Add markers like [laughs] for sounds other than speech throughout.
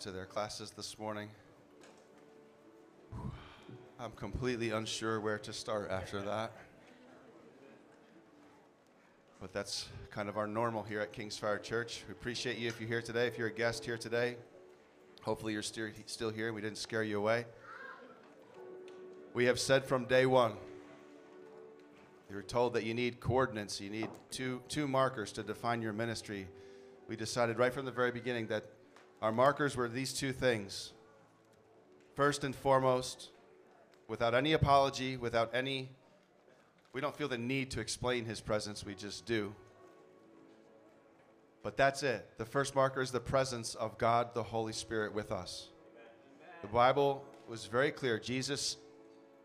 to their classes this morning. I'm completely unsure where to start after that. But that's kind of our normal here at King's Fire Church. We appreciate you if you're here today. If you're a guest here today, hopefully you're still still here. We didn't scare you away. We have said from day one, you were told that you need coordinates, you need two, two markers to define your ministry. We decided right from the very beginning that our markers were these two things. First and foremost, without any apology, without any, we don't feel the need to explain his presence, we just do. But that's it. The first marker is the presence of God, the Holy Spirit, with us. The Bible was very clear. Jesus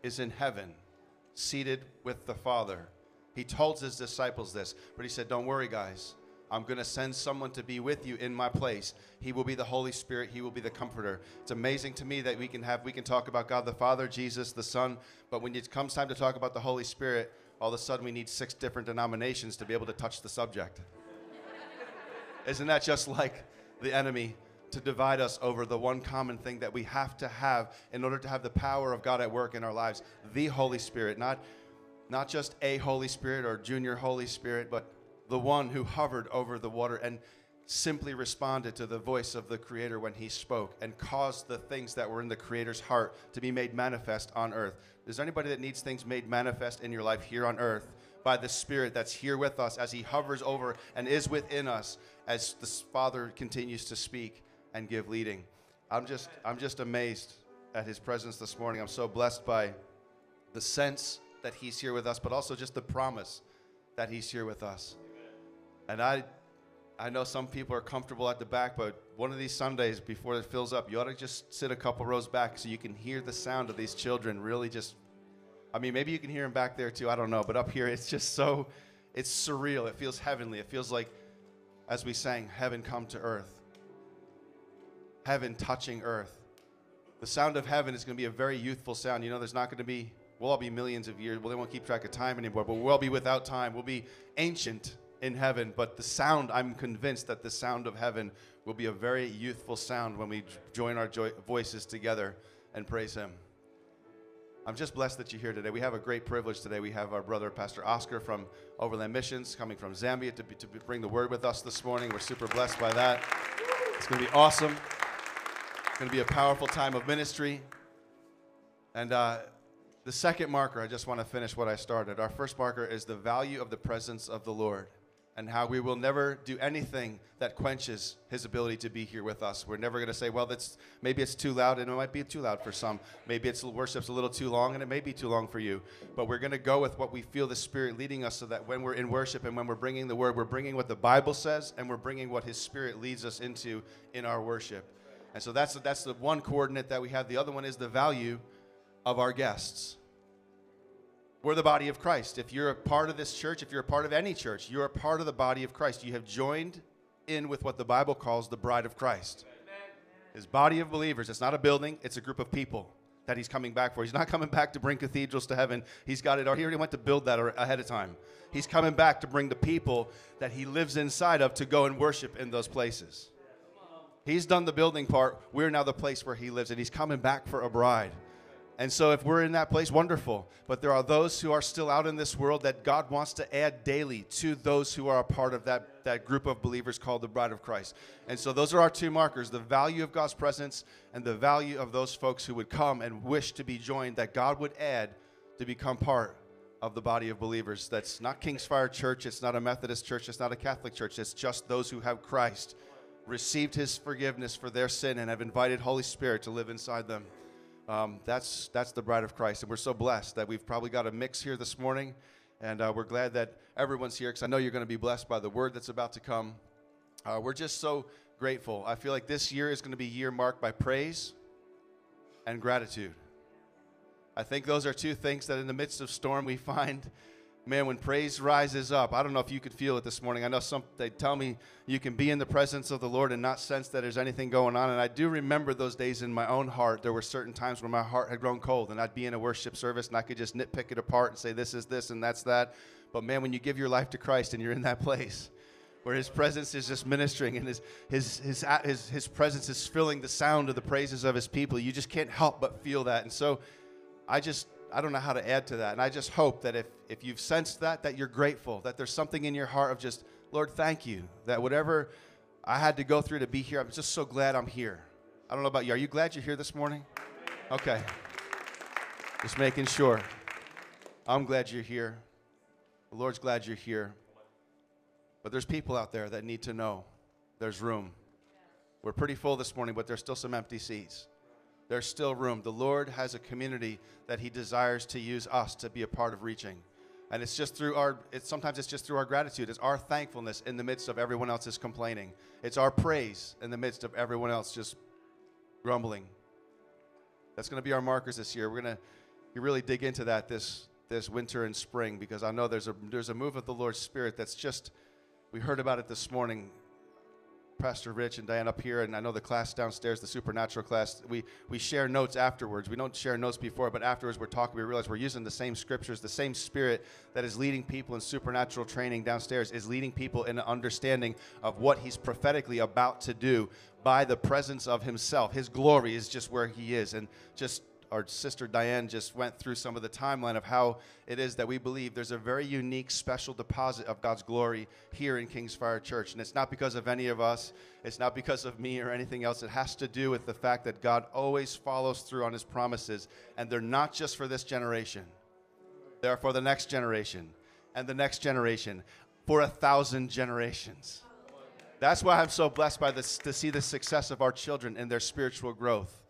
is in heaven, seated with the Father. He told his disciples this, but he said, Don't worry, guys. I'm going to send someone to be with you in my place. He will be the Holy Spirit. He will be the comforter. It's amazing to me that we can have we can talk about God the Father, Jesus the Son, but when it comes time to talk about the Holy Spirit, all of a sudden we need six different denominations to be able to touch the subject. [laughs] Isn't that just like the enemy to divide us over the one common thing that we have to have in order to have the power of God at work in our lives? The Holy Spirit, not not just a Holy Spirit or junior Holy Spirit, but the one who hovered over the water and simply responded to the voice of the Creator when He spoke and caused the things that were in the Creator's heart to be made manifest on earth. Is there anybody that needs things made manifest in your life here on earth by the Spirit that's here with us as He hovers over and is within us as the Father continues to speak and give leading? I'm just, I'm just amazed at His presence this morning. I'm so blessed by the sense that He's here with us, but also just the promise that He's here with us. And I, I know some people are comfortable at the back, but one of these Sundays before it fills up, you ought to just sit a couple rows back so you can hear the sound of these children really just. I mean, maybe you can hear them back there too. I don't know, but up here, it's just so, it's surreal. It feels heavenly. It feels like, as we sang, heaven come to earth. Heaven touching earth. The sound of heaven is going to be a very youthful sound. You know, there's not going to be, we'll all be millions of years. Well, they won't keep track of time anymore, but we'll all be without time. We'll be ancient in heaven, but the sound, I'm convinced that the sound of heaven will be a very youthful sound when we join our voices together and praise Him. I'm just blessed that you're here today. We have a great privilege today. We have our brother, Pastor Oscar from Overland Missions, coming from Zambia to, be, to bring the word with us this morning. We're super blessed by that. It's going to be awesome. It's going to be a powerful time of ministry. And uh, the second marker, I just want to finish what I started. Our first marker is the value of the presence of the Lord and how we will never do anything that quenches his ability to be here with us. We're never going to say, well, that's maybe it's too loud, and it might be too loud for some. Maybe it's worship's a little too long, and it may be too long for you. But we're going to go with what we feel the Spirit leading us, so that when we're in worship and when we're bringing the word, we're bringing what the Bible says, and we're bringing what His Spirit leads us into in our worship. And so that's that's the one coordinate that we have. The other one is the value of our guests. We're the body of Christ. If you're a part of this church, if you're a part of any church, you're a part of the body of Christ. You have joined in with what the Bible calls the bride of Christ. His body of believers. It's not a building, it's a group of people that he's coming back for. He's not coming back to bring cathedrals to heaven. He's got it. He already went to build that ahead of time. He's coming back to bring the people that he lives inside of to go and worship in those places. He's done the building part. We're now the place where he lives, and he's coming back for a bride. And so, if we're in that place, wonderful. But there are those who are still out in this world that God wants to add daily to those who are a part of that, that group of believers called the bride of Christ. And so, those are our two markers the value of God's presence and the value of those folks who would come and wish to be joined, that God would add to become part of the body of believers. That's not King's Fire Church, it's not a Methodist church, it's not a Catholic church, it's just those who have Christ, received his forgiveness for their sin, and have invited Holy Spirit to live inside them. Um, that's, that's the bride of Christ. And we're so blessed that we've probably got a mix here this morning. And uh, we're glad that everyone's here because I know you're going to be blessed by the word that's about to come. Uh, we're just so grateful. I feel like this year is going to be a year marked by praise and gratitude. I think those are two things that in the midst of storm we [laughs] find man, when praise rises up, I don't know if you could feel it this morning. I know some they tell me you can be in the presence of the Lord and not sense that there's anything going on. And I do remember those days in my own heart. There were certain times when my heart had grown cold, and I'd be in a worship service and I could just nitpick it apart and say this is this and that's that. But man, when you give your life to Christ and you're in that [laughs] place where his presence is just ministering and his, his, his, his, his presence is filling the sound of the praises of his people. You just can't help but feel that. And so I just, I don't know how to add to that. And I just hope that if, if you've sensed that, that you're grateful, that there's something in your heart of just, Lord, thank you, that whatever I had to go through to be here, I'm just so glad I'm here. I don't know about you. Are you glad you're here this morning? Okay. Just making sure. I'm glad you're here. The Lord's glad you're here. But there's people out there that need to know there's room. We're pretty full this morning, but there's still some empty seats. There's still room. The Lord has a community that He desires to use us to be a part of reaching. And it's just through our, it's, sometimes it's just through our gratitude. It's our thankfulness in the midst of everyone else's complaining. It's our praise in the midst of everyone else just grumbling. That's going to be our markers this year. We're going to really dig into that this, this winter and spring because I know there's a, there's a move of the Lord's Spirit that's just we heard about it this morning. Pastor Rich and Diane up here, and I know the class downstairs, the supernatural class. We we share notes afterwards. We don't share notes before, but afterwards we're talking. We realize we're using the same scriptures, the same spirit that is leading people in supernatural training downstairs is leading people in an understanding of what He's prophetically about to do by the presence of Himself. His glory is just where He is, and just our sister Diane just went through some of the timeline of how it is that we believe there's a very unique, special deposit of God's glory here in King's Fire Church. And it's not because of any of us, it's not because of me or anything else. It has to do with the fact that God always follows through on his promises, and they're not just for this generation, they're for the next generation and the next generation for a thousand generations. That's why I'm so blessed by this to see the success of our children and their spiritual growth.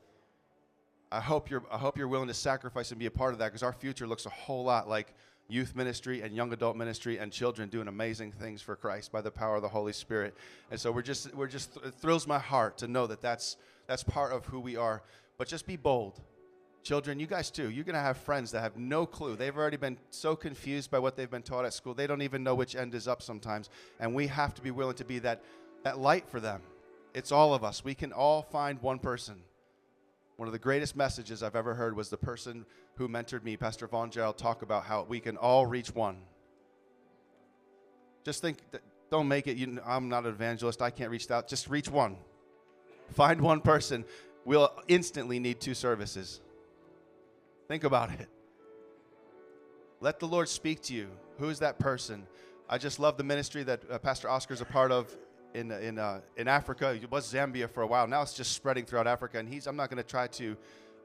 I hope you're I hope you're willing to sacrifice and be a part of that because our future looks a whole lot like youth ministry and young adult ministry and children doing amazing things for Christ by the power of the Holy Spirit. And so we're just we're just it thrills my heart to know that that's that's part of who we are. But just be bold. Children, you guys too. You're going to have friends that have no clue. They've already been so confused by what they've been taught at school. They don't even know which end is up sometimes. And we have to be willing to be that that light for them. It's all of us. We can all find one person one of the greatest messages I've ever heard was the person who mentored me, Pastor Von Gerald, talk about how we can all reach one. Just think, don't make it, you, I'm not an evangelist, I can't reach out. Just reach one. Find one person. We'll instantly need two services. Think about it. Let the Lord speak to you. Who is that person? I just love the ministry that uh, Pastor Oscar is a part of in in uh, in Africa. It was Zambia for a while. Now it's just spreading throughout Africa. And he's I'm not going to try to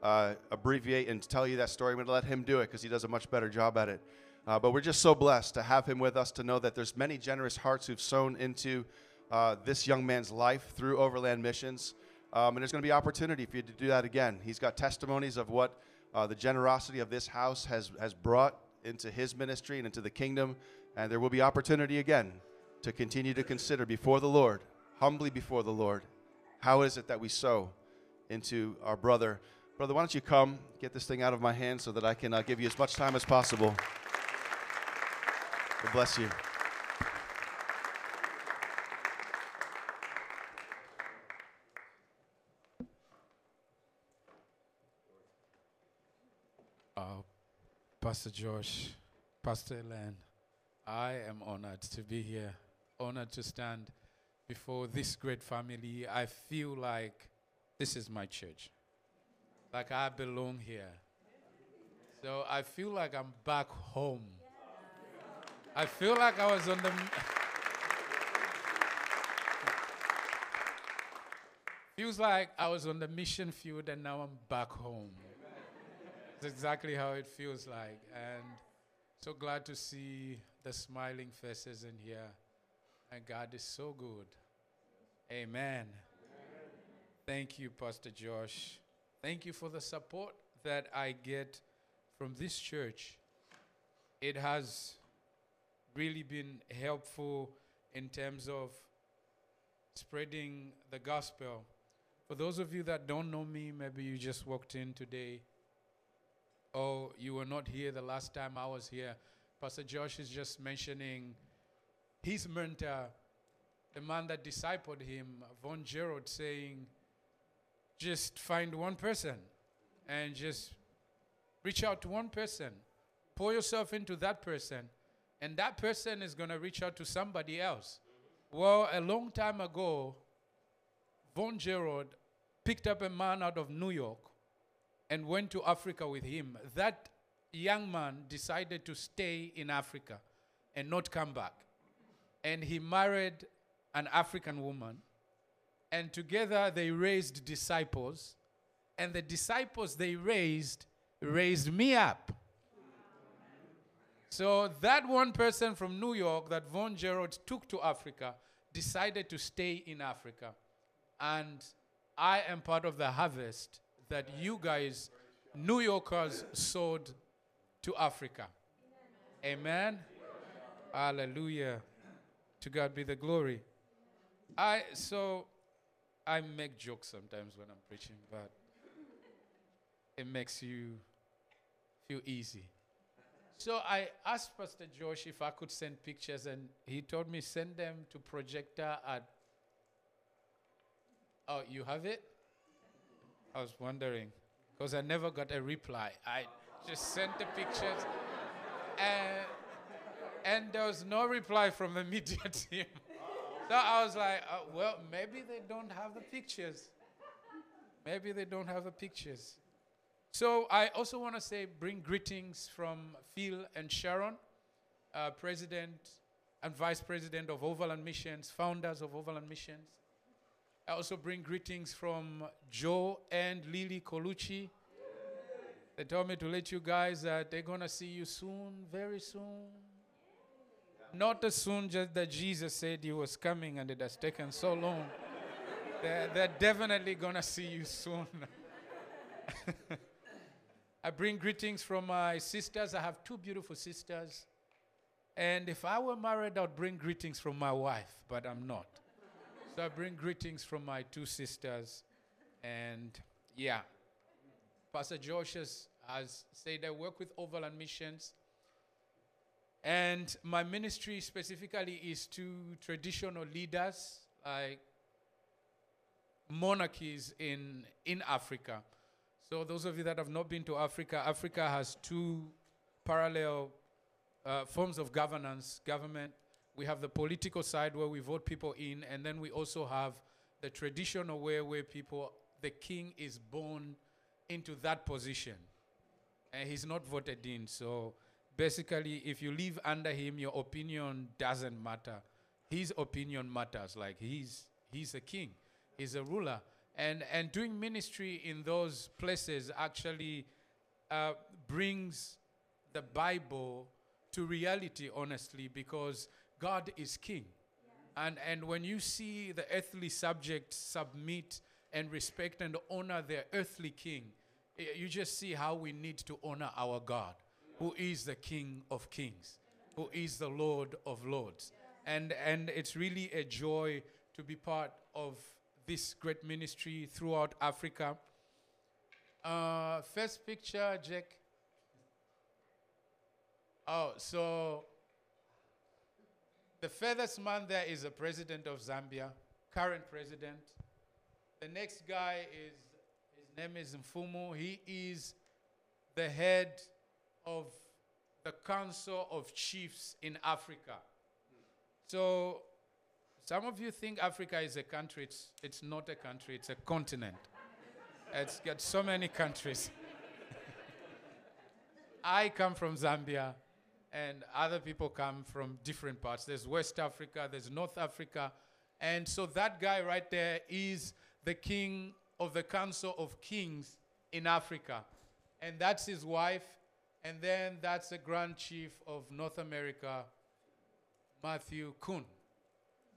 uh, abbreviate and tell you that story. I'm going to let him do it because he does a much better job at it. Uh, but we're just so blessed to have him with us to know that there's many generous hearts who've sown into uh, this young man's life through Overland Missions. Um, and there's going to be opportunity for you to do that again. He's got testimonies of what uh, the generosity of this house has, has brought into his ministry and into the kingdom. And there will be opportunity again to continue to consider before the Lord, humbly before the Lord, how is it that we sow into our brother? Brother, why don't you come get this thing out of my hand so that I can uh, give you as much time as possible? God bless you. Uh, Pastor Josh, Pastor Elaine, I am honored to be here honored to stand before this great family. I feel like this is my church. Like I belong here. So I feel like I'm back home. I feel like I was on the. feels like I was on the mission field and now I'm back home. That's exactly how it feels like. And so glad to see the smiling faces in here. And God is so good. Amen. Amen. Thank you, Pastor Josh. Thank you for the support that I get from this church. It has really been helpful in terms of spreading the gospel. For those of you that don't know me, maybe you just walked in today or you were not here the last time I was here. Pastor Josh is just mentioning his mentor, the man that discipled him, Von Gerald, saying, just find one person and just reach out to one person. Pour yourself into that person, and that person is going to reach out to somebody else. Well, a long time ago, Von Gerard picked up a man out of New York and went to Africa with him. That young man decided to stay in Africa and not come back. And he married an African woman. And together they raised disciples. And the disciples they raised raised me up. So that one person from New York that Von Gerard took to Africa decided to stay in Africa. And I am part of the harvest that you guys, New Yorkers, sowed to Africa. Amen. Hallelujah. To God be the glory. I so I make jokes sometimes when I'm preaching, but it makes you feel easy. So I asked Pastor Josh if I could send pictures, and he told me send them to projector at. Oh, you have it? I was wondering because I never got a reply. I just sent the pictures, and and there was no reply from the [laughs] media team. So I was like, uh, well, maybe they don't have the pictures. Maybe they don't have the pictures. So I also want to say, bring greetings from Phil and Sharon, uh, President and Vice President of Overland Missions, founders of Overland Missions. I also bring greetings from Joe and Lily Colucci. They told me to let you guys that they're going to see you soon, very soon. Not as soon just that Jesus said he was coming and it has taken so long. they're, they're definitely going to see you soon. [laughs] I bring greetings from my sisters. I have two beautiful sisters. And if I were married, I'd bring greetings from my wife, but I'm not. so I bring greetings from my two sisters. And yeah, Pastor Josh has, has said I work with Overland Missions. And my ministry specifically is to traditional leaders, like monarchies in, in Africa. So, those of you that have not been to Africa, Africa has two parallel uh, forms of governance, government. We have the political side where we vote people in, and then we also have the traditional way where people, the king is born into that position, and he's not voted in. So, basically, if you live under him, your opinion doesn't matter. His opinion matters. Like he's he's a king, he's a ruler and and doing ministry in those places actually uh, brings the Bible to reality, honestly, because God is King, and and when you see the earthly subjects submit and respect and honor their earthly King, you just see how we need to honor our God, who is the King of Kings, who is the Lord of Lords, and and it's really a joy to be part of this great ministry throughout Africa. Uh, first picture, Jack. Oh, so the furthest man there is the president of Zambia, current president. The next guy is, his name is Mfumu. He is the head of the Council of Chiefs in Africa. So some of you think Africa is a country. It's, it's not a country, it's a continent. it's got so many countries. [laughs] I come from Zambia, and other people come from different parts. There's West Africa, there's North Africa. And so that guy right there is the king of the Council of Kings in Africa. And that's his wife. And then that's the Grand Chief of North America, Matthew Kuhn.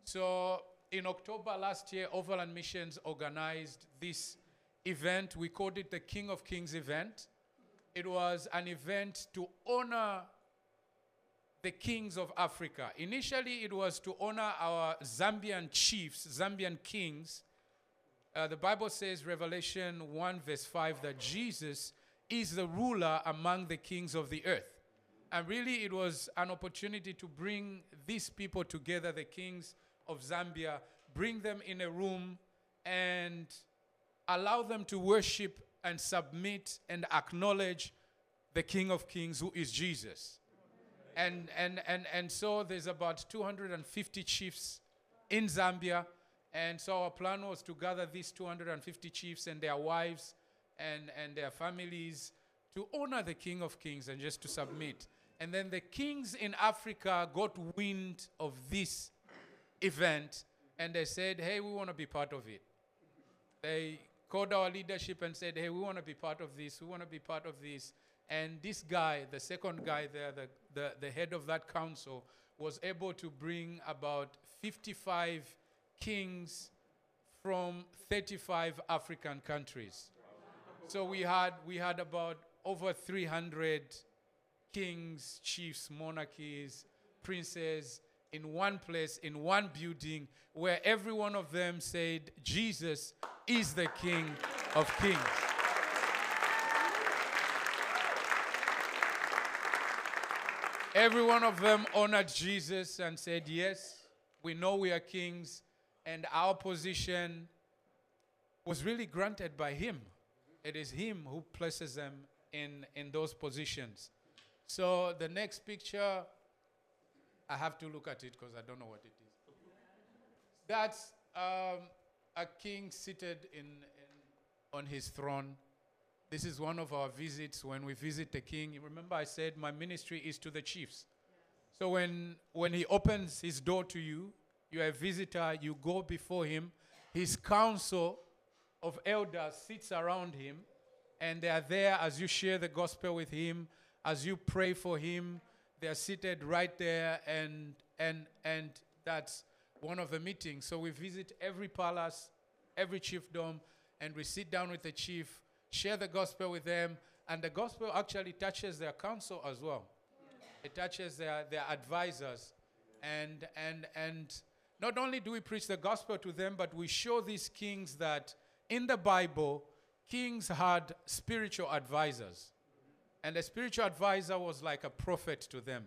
So in October last year, Overland Missions organized this event. We called it the King of Kings event. It was an event to honor the kings of Africa. Initially, it was to honor our Zambian chiefs, Zambian kings. Uh, the Bible says, Revelation 1, verse 5, that Jesus is the ruler among the kings of the earth. And really, it was an opportunity to bring these people together, the kings of Zambia, bring them in a room and allow them to worship and submit and acknowledge the King of Kings, who is Jesus. And, and, and, and so there's about 250 chiefs in Zambia. And so our plan was to gather these 250 chiefs and their wives and, and their families to honor the King of Kings and just to submit. And then the kings in Africa got wind of this event and they said, hey, we want to be part of it. They called our leadership and said, hey, we want to be part of this, we want to be part of this. And this guy, the second guy there, the, the, the head of that council, was able to bring about 55 kings from 35 African countries. So we had, we had about over 300 kings, chiefs, monarchies, princes in one place, in one building, where every one of them said, Jesus is the King of Kings. Every one of them honored Jesus and said, Yes, we know we are kings, and our position was really granted by Him. It is Him who places them in, in those positions. So the next picture, I have to look at it because I don't know what it is. That's um, a king seated in, in, on his throne. This is one of our visits when we visit the king. Remember, I said my ministry is to the chiefs. So when, when he opens his door to you, you're a visitor, you go before him. His council of elders sits around him, and they are there as you share the gospel with him, as you pray for him. They are seated right there, and, and, and that's one of the meetings. So we visit every palace, every chiefdom, and we sit down with the chief, share the gospel with them, and the gospel actually touches their council as well. It touches their, their advisors. And, and, and not only do we preach the gospel to them, but we show these kings that in the Bible, kings had spiritual advisors. And a spiritual advisor was like a prophet to them.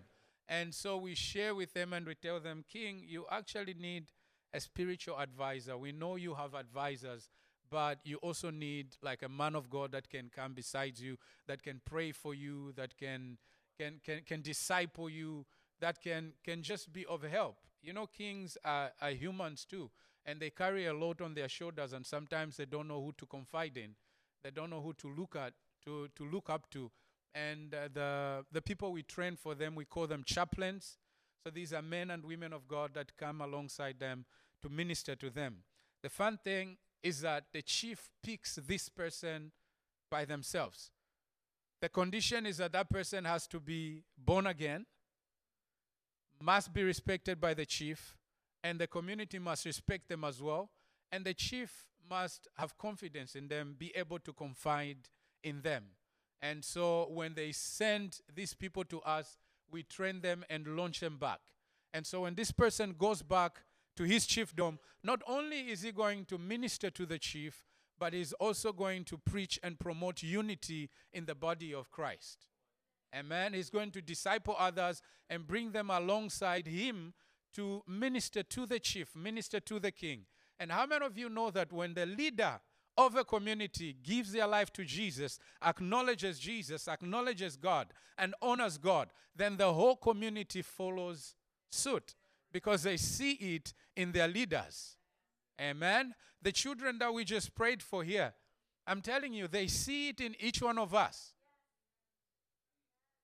And so we share with them and we tell them, King, you actually need a spiritual advisor. We know you have advisors, but you also need like a man of God that can come beside you, that can pray for you, that can can can, can disciple you, that can can just be of help. You know, kings are, are humans too, and they carry a lot on their shoulders, and sometimes they don't know who to confide in. They don't know who to look at, to, to look up to and uh, the, the people we train for them, we call them chaplains. So these are men and women of God that come alongside them to minister to them. The fun thing is that the chief picks this person by themselves. The condition is that that person has to be born again, must be respected by the chief, and the community must respect them as well. And the chief must have confidence in them, be able to confide in them. And so when they send these people to us, we train them and launch them back. And so when this person goes back to his chiefdom, not only is he going to minister to the chief, but he's also going to preach and promote unity in the body of Christ. Amen. He's going to disciple others and bring them alongside him to minister to the chief, minister to the king. And how many of you know that when the leader of a community gives their life to Jesus, acknowledges Jesus, acknowledges God, and honors God, then the whole community follows suit because they see it in their leaders. Amen. The children that we just prayed for here, I'm telling you, they see it in each one of us.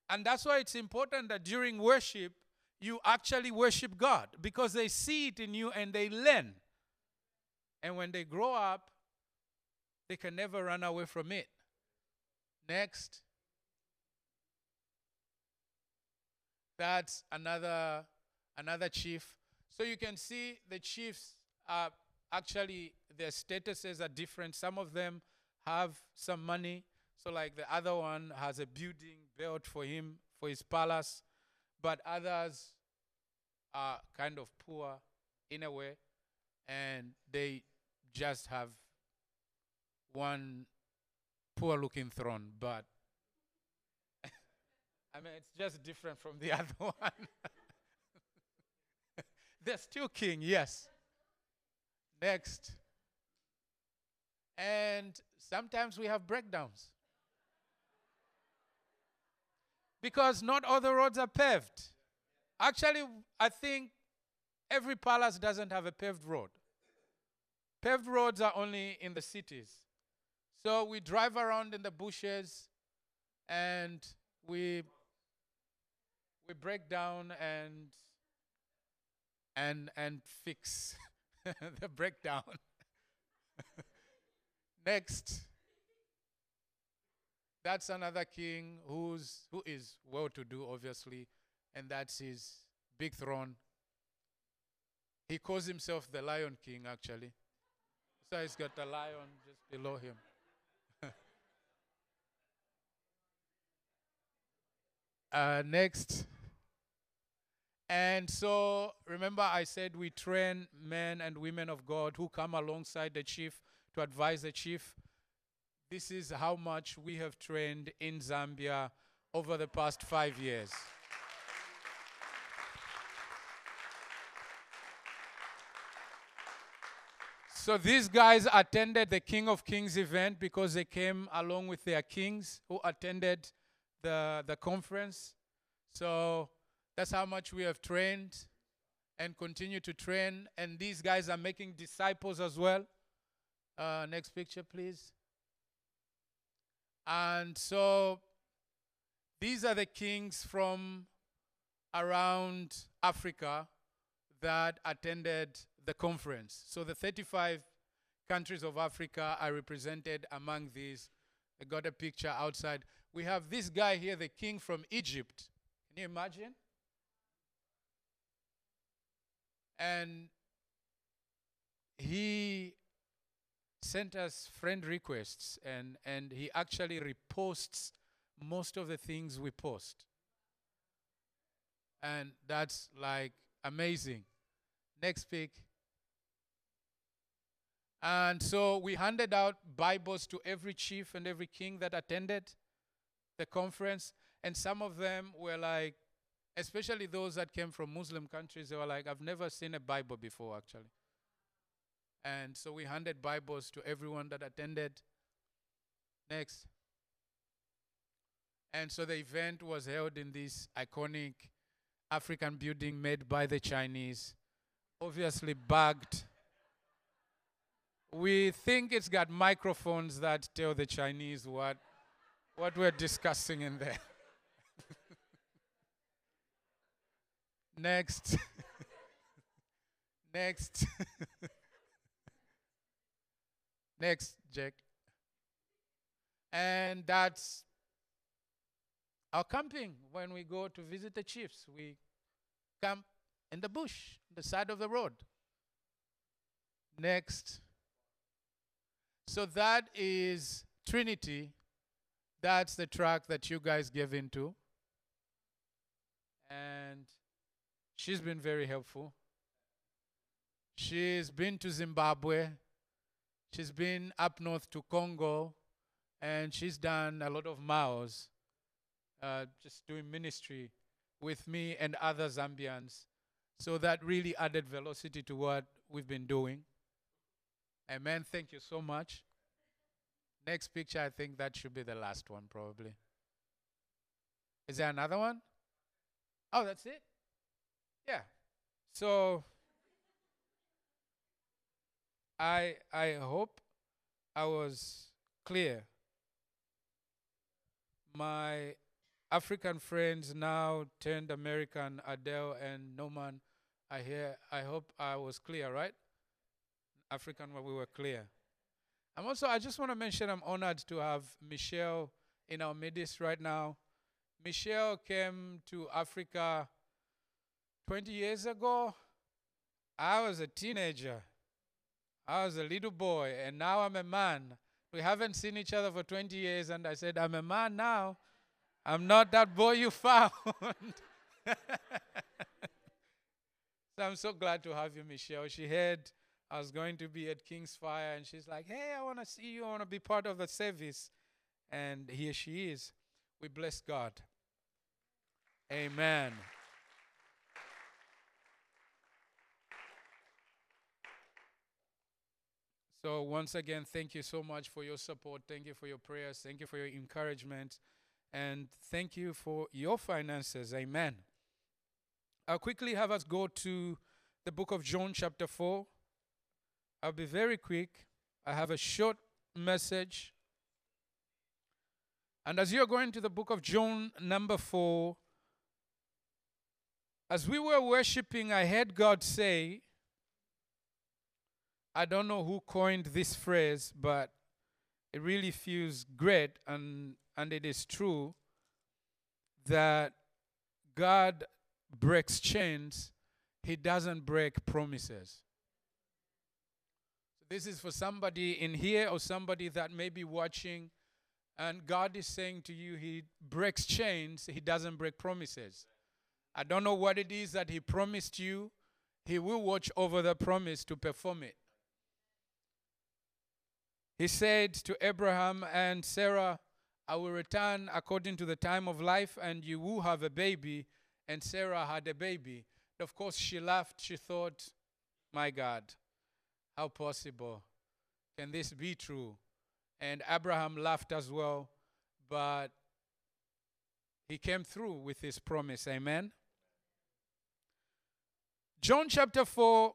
And that's why it's important that during worship, you actually worship God because they see it in you and they learn. And when they grow up, they can never run away from it. Next. That's another another chief. So you can see the chiefs are actually their statuses are different. Some of them have some money. So like the other one has a building built for him for his palace, but others are kind of poor in a way and they just have one poor looking throne, but [laughs] I mean, it's just different from the [laughs] other one. [laughs] They're still king, yes. Next. And sometimes we have breakdowns. Because not all the roads are paved. Actually, I think every palace doesn't have a paved road. Paved roads are only in the cities. So we drive around in the bushes and we we break down and and and fix [laughs] the breakdown. [laughs] Next. That's another king who's who is well to do, obviously, and that's his big throne. He calls himself the Lion King, actually. So he's got a lion just below him. [laughs] uh, next. And so, remember, I said we train men and women of God who come alongside the chief to advise the chief. This is how much we have trained in Zambia over the past five years. So these guys attended the King of Kings event because they came along with their kings who attended the, the conference. So that's how much we have trained and continue to train. And these guys are making disciples as well. Uh, next picture, please. And so these are the kings from around Africa that attended the conference. So the 35 countries of Africa are represented among these. I got a picture outside. We have this guy here, the king from Egypt. Can you imagine? And he sent us friend requests and, and he actually reposts most of the things we post. And that's like amazing. Next pick. And so we handed out Bibles to every chief and every king that attended the conference. And some of them were like, especially those that came from Muslim countries, they were like, I've never seen a Bible before, actually. And so we handed Bibles to everyone that attended. Next. And so the event was held in this iconic African building made by the Chinese, obviously bagged we think it's got microphones that tell the Chinese what, what we're discussing in there. [laughs] Next. [laughs] Next. [laughs] Next, Jack. And that's our camping when we go to visit the chiefs. We camp in the bush, the side of the road. Next. So that is Trinity. That's the track that you guys gave into. And she's been very helpful. She's been to Zimbabwe. She's been up north to Congo. And she's done a lot of miles uh, just doing ministry with me and other Zambians. So that really added velocity to what we've been doing. Amen. Thank you so much. Next picture, I think that should be the last one, probably. Is there another one? Oh, that's it? Yeah. So I I hope I was clear. My African friends now turned American, Adele and Norman I hear I hope I was clear, right? African we were clear. I'm also, I just want to mention I'm honored to have Michelle in our midst right now. Michelle came to Africa 20 years ago. I was a teenager. I was a little boy, and now I'm a man. We haven't seen each other for 20 years, and I said, I'm a man now. I'm not that boy you [laughs] found. [laughs] so I'm so glad to have you, Michelle. She had I was going to be at King's Fire, and she's like, Hey, I want to see you. I want to be part of the service. And here she is. We bless God. Amen. So, once again, thank you so much for your support. Thank you for your prayers. Thank you for your encouragement. And thank you for your finances. Amen. I'll quickly have us go to the book of John, chapter 4. I'll be very quick. I have a short message. And as you're going to the book of John, number 4, as we were worshiping, I heard God say, I don't know who coined this phrase, but it really feels great and, and it is true that God breaks chains, He doesn't break promises. This is for somebody in here or somebody that may be watching, and God is saying to you, He breaks chains, He doesn't break promises. I don't know what it is that He promised you, He will watch over the promise to perform it. He said to Abraham and Sarah, I will return according to the time of life, and you will have a baby. And Sarah had a baby. Of course, she laughed. She thought, My God, how possible can this be true? And Abraham laughed as well, but he came through with his promise. Amen. John chapter 4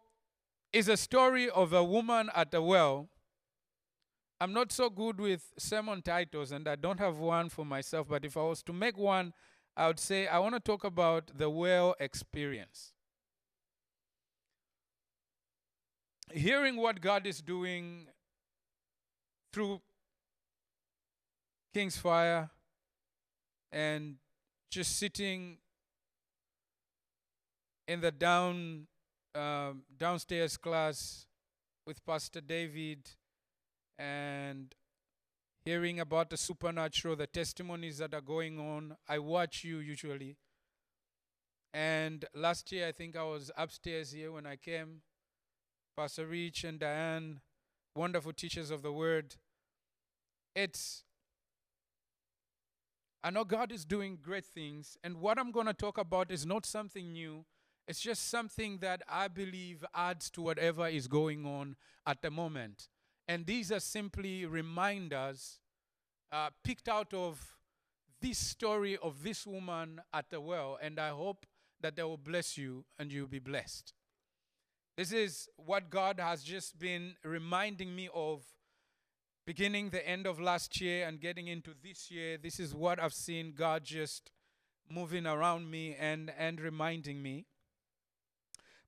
is a story of a woman at a well I'm not so good with sermon titles, and I don't have one for myself. But if I was to make one, I would say I want to talk about the well experience. Hearing what God is doing through King's Fire and just sitting in the down um, downstairs class with Pastor David and hearing about the supernatural, the testimonies that are going on. I watch you usually. And last year, I think I was upstairs here when I came. Pastor Rich and Diane, wonderful teachers of the word. It's, I know God is doing great things. And what I'm going to talk about is not something new. It's just something that I believe adds to whatever is going on at the moment. And these are simply reminders uh, picked out of this story of this woman at the well. And I hope that they will bless you and you'll be blessed. This is what God has just been reminding me of beginning the end of last year and getting into this year. This is what I've seen God just moving around me and, and reminding me.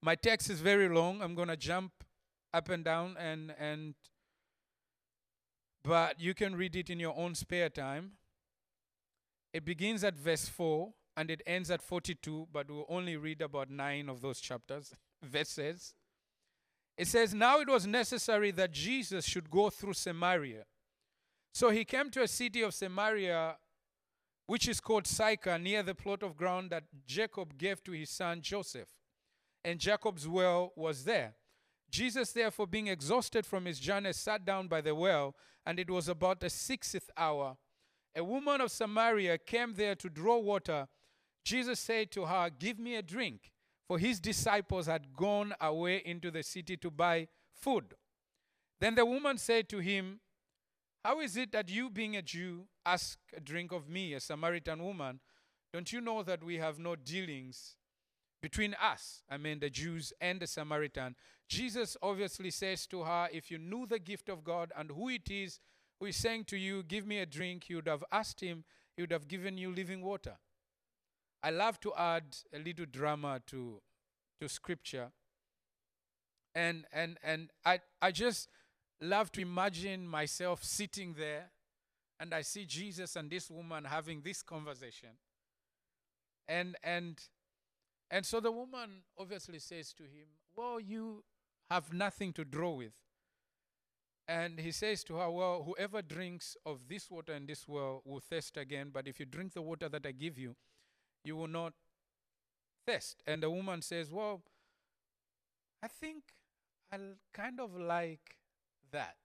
My text is very long. I'm going to jump up and down and, and but you can read it in your own spare time. It begins at verse 4 and it ends at 42, but we'll only read about nine of those chapters, [laughs] verses. It says, Now it was necessary that Jesus should go through Samaria. So he came to a city of Samaria, which is called Sychar, near the plot of ground that Jacob gave to his son Joseph. And Jacob's well was there. Jesus, therefore, being exhausted from his journey, sat down by the well, and it was about the sixth hour. A woman of Samaria came there to draw water. Jesus said to her, Give me a drink, for his disciples had gone away into the city to buy food. Then the woman said to him, How is it that you, being a Jew, ask a drink of me, a Samaritan woman? Don't you know that we have no dealings between us, I mean the Jews and the Samaritan. Jesus obviously says to her, If you knew the gift of God and who it is who is saying to you, Give me a drink, you would have asked him, he would have given you living water. I love to add a little drama to, to scripture. And, and, and I, I just love to imagine myself sitting there and I see Jesus and this woman having this conversation. And, and and so the woman obviously says to him, Well, you have nothing to draw with. And he says to her, Well, whoever drinks of this water in this well will thirst again, but if you drink the water that I give you, you will not thirst. And the woman says, Well, I think I'll kind of like that.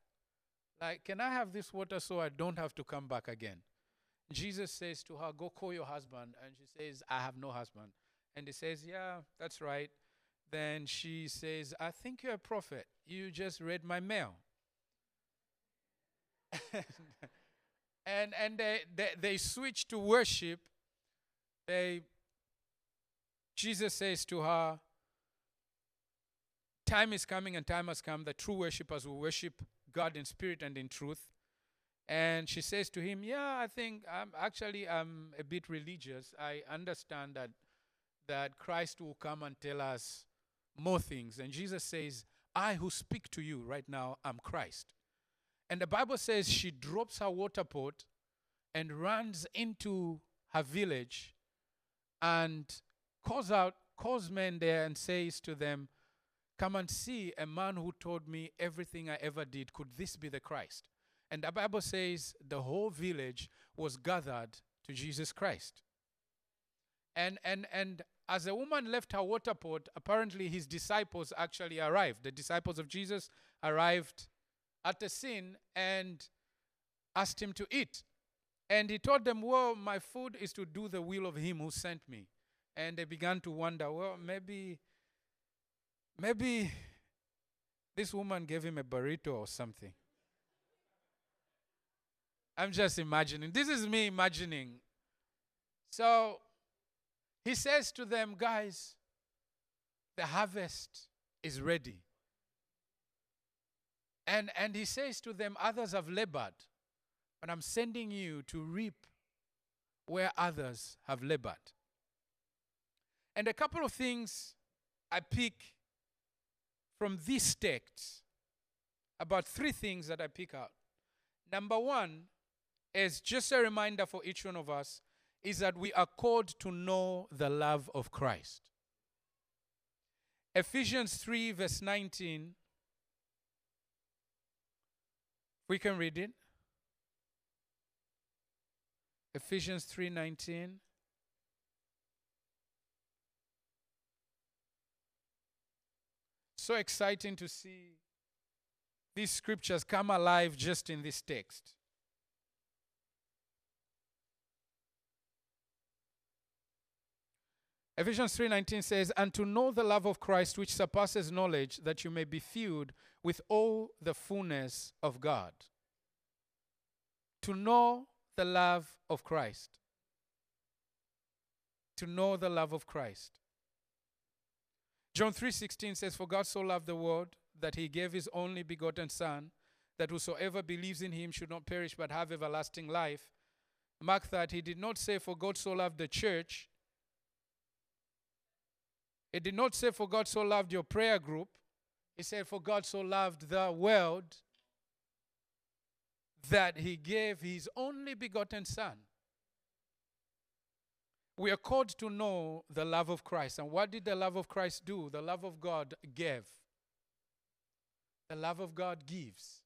Like, can I have this water so I don't have to come back again? Jesus says to her, Go call your husband. And she says, I have no husband. And he says, Yeah, that's right. Then she says, I think you're a prophet. You just read my mail. [laughs] and and they, they, they switch to worship. They Jesus says to her, time is coming and time has come that true worshippers will worship God in spirit and in truth. And she says to him, "Yeah, I think I'm actually I'm a bit religious. I understand that that Christ will come and tell us more things." And Jesus says, "I who speak to you right now am Christ." And the Bible says she drops her water pot and runs into her village and calls out calls men there and says to them, Come and see a man who told me everything I ever did. Could this be the Christ? And the Bible says the whole village was gathered to Jesus Christ. And, and, and as the woman left her water pot, apparently his disciples actually arrived. The disciples of Jesus arrived at the scene and asked him to eat. And he told them, Well, my food is to do the will of him who sent me. And they began to wonder, well, maybe Maybe this woman gave him a burrito or something. I'm just imagining. This is me imagining. So he says to them, guys, the harvest is ready. And, and he says to them, others have labored, but I'm sending you to reap where others have labored. And a couple of things I pick from this text about three things that I pick out. Number one is just a reminder for each one of us is that we are called to know the love of Christ. Ephesians 3, verse 19. We can read it. Ephesians 3:19 so exciting to see these scriptures come alive just in this text. Ephesians 3:19 says, "And to know the love of Christ which surpasses knowledge, that you may be filled with all the fullness of God." To know the love of Christ. To know the love of Christ. John 3:16 says for God so loved the world that he gave his only begotten son that whosoever believes in him should not perish but have everlasting life. Mark that he did not say for God so loved the church. It did not say for God so loved your prayer group. He said for God so loved the world that he gave his only begotten son we are called to know the love of Christ. And what did the love of Christ do? The love of God gave. The love of God gives.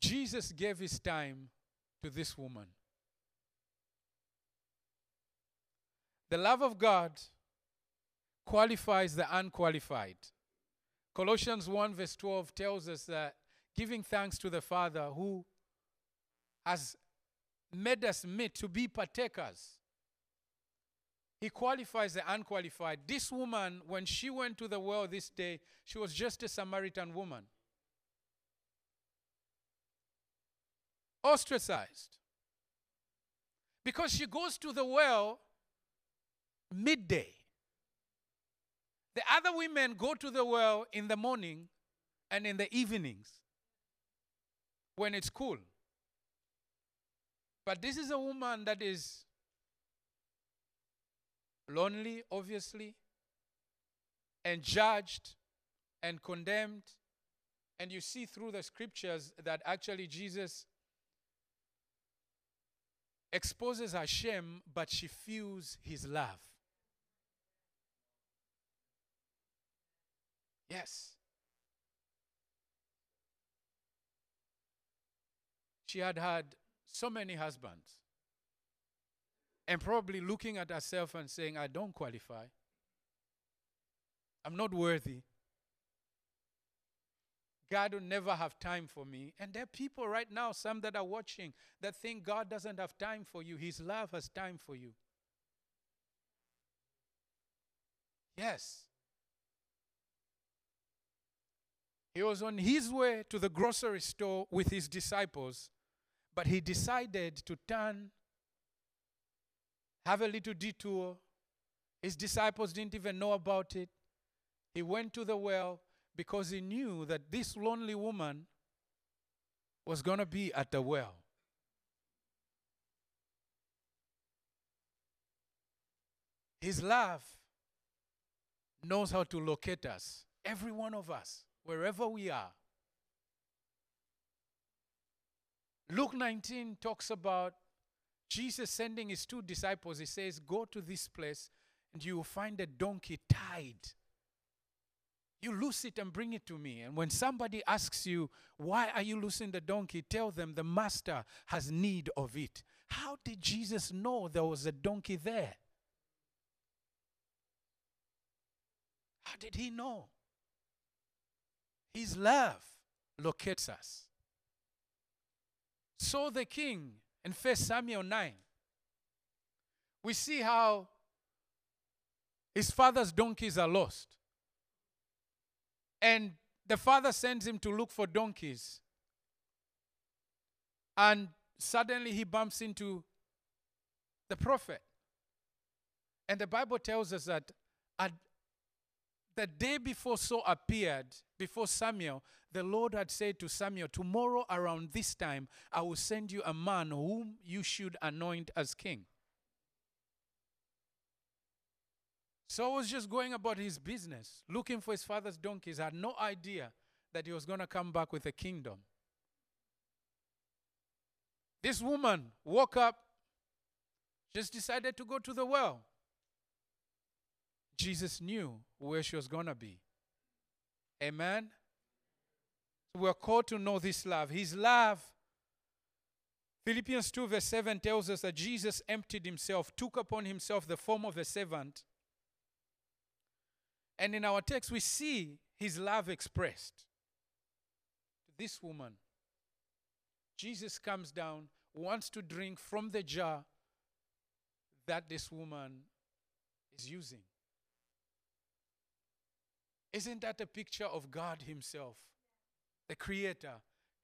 Jesus gave his time to this woman. The love of God qualifies the unqualified. Colossians 1, verse 12 tells us that giving thanks to the Father who has made us meet to be partakers. He qualifies the unqualified. This woman, when she went to the well this day, she was just a Samaritan woman. Ostracized. Because she goes to the well midday. The other women go to the well in the morning and in the evenings when it's cool. But this is a woman that is lonely, obviously, and judged and condemned. And you see through the scriptures that actually Jesus exposes her shame, but she feels his love. Yes. She had had so many husbands and probably looking at herself and saying, I don't qualify. I'm not worthy. God will never have time for me. And there are people right now, some that are watching, that think God doesn't have time for you. His love has time for you. Yes. He was on his way to the grocery store with his disciples but he decided to turn, have a little detour, His disciples didn't even know about it. He went to the well because he knew that this lonely woman was going to be at the well. His love knows how to locate us, every one of us, wherever we are. Luke 19 talks about Jesus sending his two disciples. He says, Go to this place and you will find a donkey tied. You loose it and bring it to me. And when somebody asks you, Why are you loosing the donkey? tell them the master has need of it. How did Jesus know there was a donkey there? How did he know? His love locates us. So the king in 1 Samuel 9, we see how his father's donkeys are lost. And the father sends him to look for donkeys. And suddenly he bumps into the prophet. And the Bible tells us that at the day before Saul appeared, before Samuel, the Lord had said to Samuel, Tomorrow around this time, I will send you a man whom you should anoint as king. Saul was just going about his business, looking for his father's donkeys, had no idea that he was going to come back with a kingdom. This woman woke up, just decided to go to the well. Jesus knew where she was going to be. Amen. So we're called to know this love. His love. Philippians 2, verse 7 tells us that Jesus emptied himself, took upon himself the form of a servant. And in our text, we see his love expressed. To this woman, Jesus comes down, wants to drink from the jar that this woman is using. Isn't that a picture of God Himself, the Creator,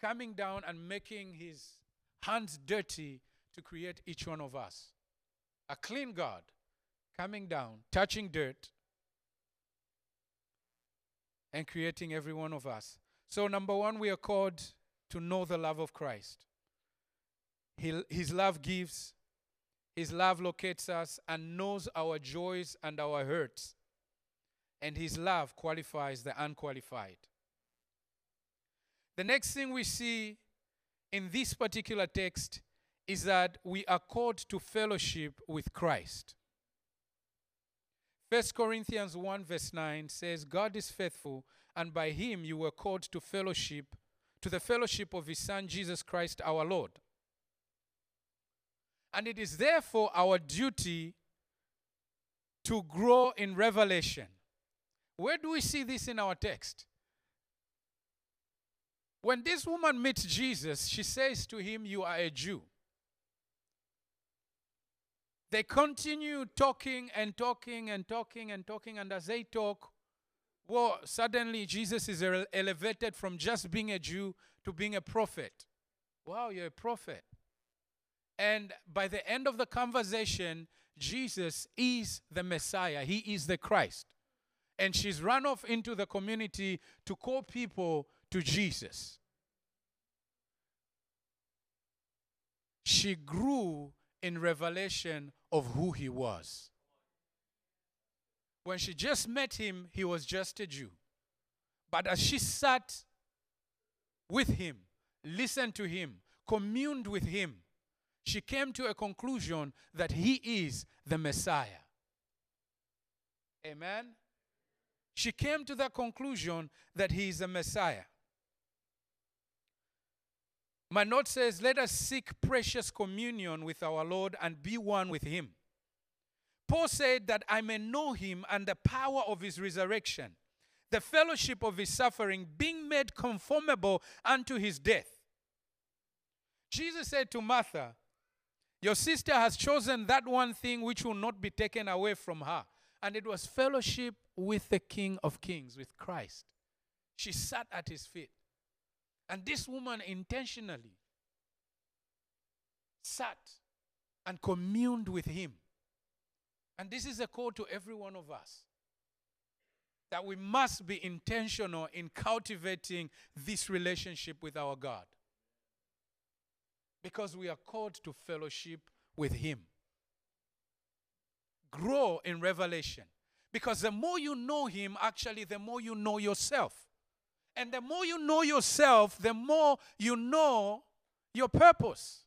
coming down and making His hands dirty to create each one of us? A clean God coming down, touching dirt, and creating every one of us. So, number one, we are called to know the love of Christ. His love gives, His love locates us and knows our joys and our hurts and his love qualifies the unqualified. The next thing we see in this particular text is that we are called to fellowship with Christ. 1 Corinthians 1, verse 9 says, God is faithful, and by him you were called to fellowship, to the fellowship of his Son, Jesus Christ our Lord. And it is therefore our duty to grow in revelation where do we see this in our text? When this woman meets Jesus, she says to him, You are a Jew. They continue talking and talking and talking and talking, and as they talk, well, suddenly Jesus is elevated from just being a Jew to being a prophet. Wow, you're a prophet. And by the end of the conversation, Jesus is the Messiah, He is the Christ and she's run off into the community to call people to Jesus. She grew in revelation of who he was. When she just met him, he was just a Jew. But as she sat with him, listened to him, communed with him, she came to a conclusion that he is the Messiah. Amen she came to the conclusion that he is a Messiah. My note says, Let us seek precious communion with our Lord and be one with him. Paul said that I may know him and the power of his resurrection, the fellowship of his suffering, being made conformable unto his death. Jesus said to Martha, Your sister has chosen that one thing which will not be taken away from her. And it was fellowship with the King of Kings, with Christ. She sat at his feet. And this woman intentionally sat and communed with him. And this is a call to every one of us that we must be intentional in cultivating this relationship with our God. Because we are called to fellowship with Him. Grow in revelation. Because the more you know Him, actually, the more you know yourself. And the more you know yourself, the more you know your purpose.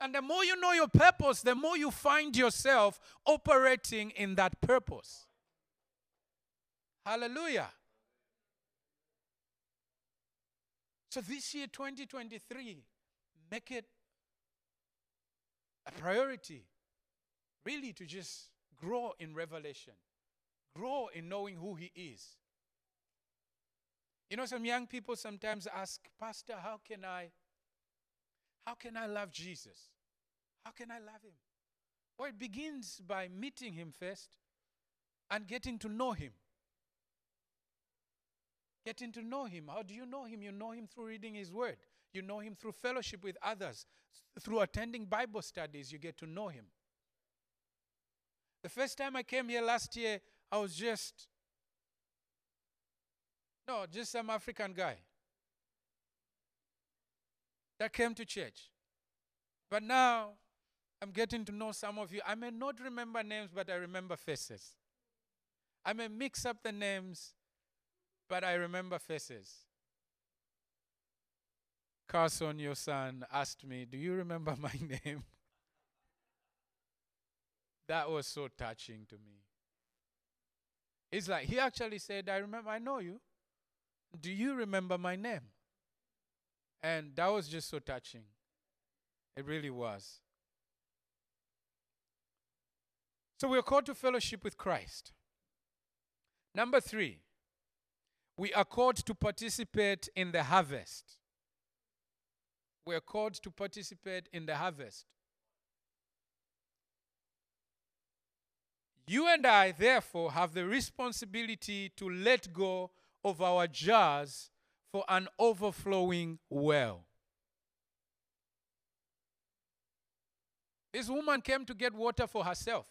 And the more you know your purpose, the more you find yourself operating in that purpose. Hallelujah. So this year, 2023, make it a priority really to just grow in revelation, grow in knowing who He is. You know, some young people sometimes ask, Pastor, how can I how can I love Jesus? How can I love him? Well, it begins by meeting him first and getting to know him. Getting to know him. How do you know him? You know him through reading his word. You know him through fellowship with others. Through attending Bible studies, you get to know him. The first time I came here last year, I was just, no, just some African guy that came to church. But now I'm getting to know some of you. I may not remember names, but I remember faces. I may mix up the names, but I remember faces. Carson, your son, asked me, Do you remember [laughs] my name? That was so touching to me. It's like he actually said, I remember, I know you. Do you remember my name? And that was just so touching. It really was. So we are called to fellowship with Christ. Number three, we are called to participate in the harvest. We are called to participate in the harvest. You and I, therefore, have the responsibility to let go of our jars for an overflowing well. This woman came to get water for herself.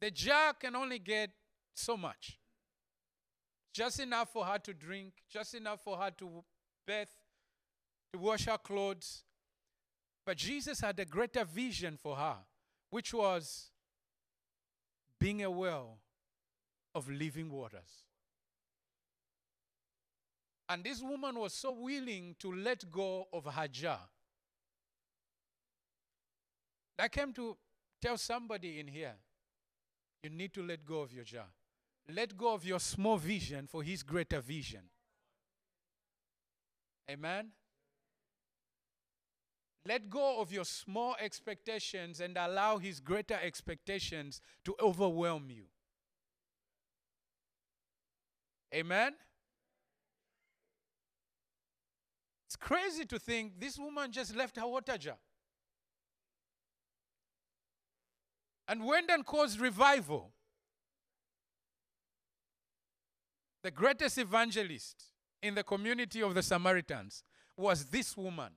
The jar can only get so much. Just enough for her to drink, just enough for her to bathe, to wash her clothes. But Jesus had a greater vision for her, which was being a well of living waters. And this woman was so willing to let go of her jar. I came to tell somebody in here you need to let go of your jar. Let go of your small vision for his greater vision. Amen. Let go of your small expectations and allow his greater expectations to overwhelm you. Amen. It's crazy to think this woman just left her water jar and went and caused revival. The greatest evangelist in the community of the Samaritans was this woman.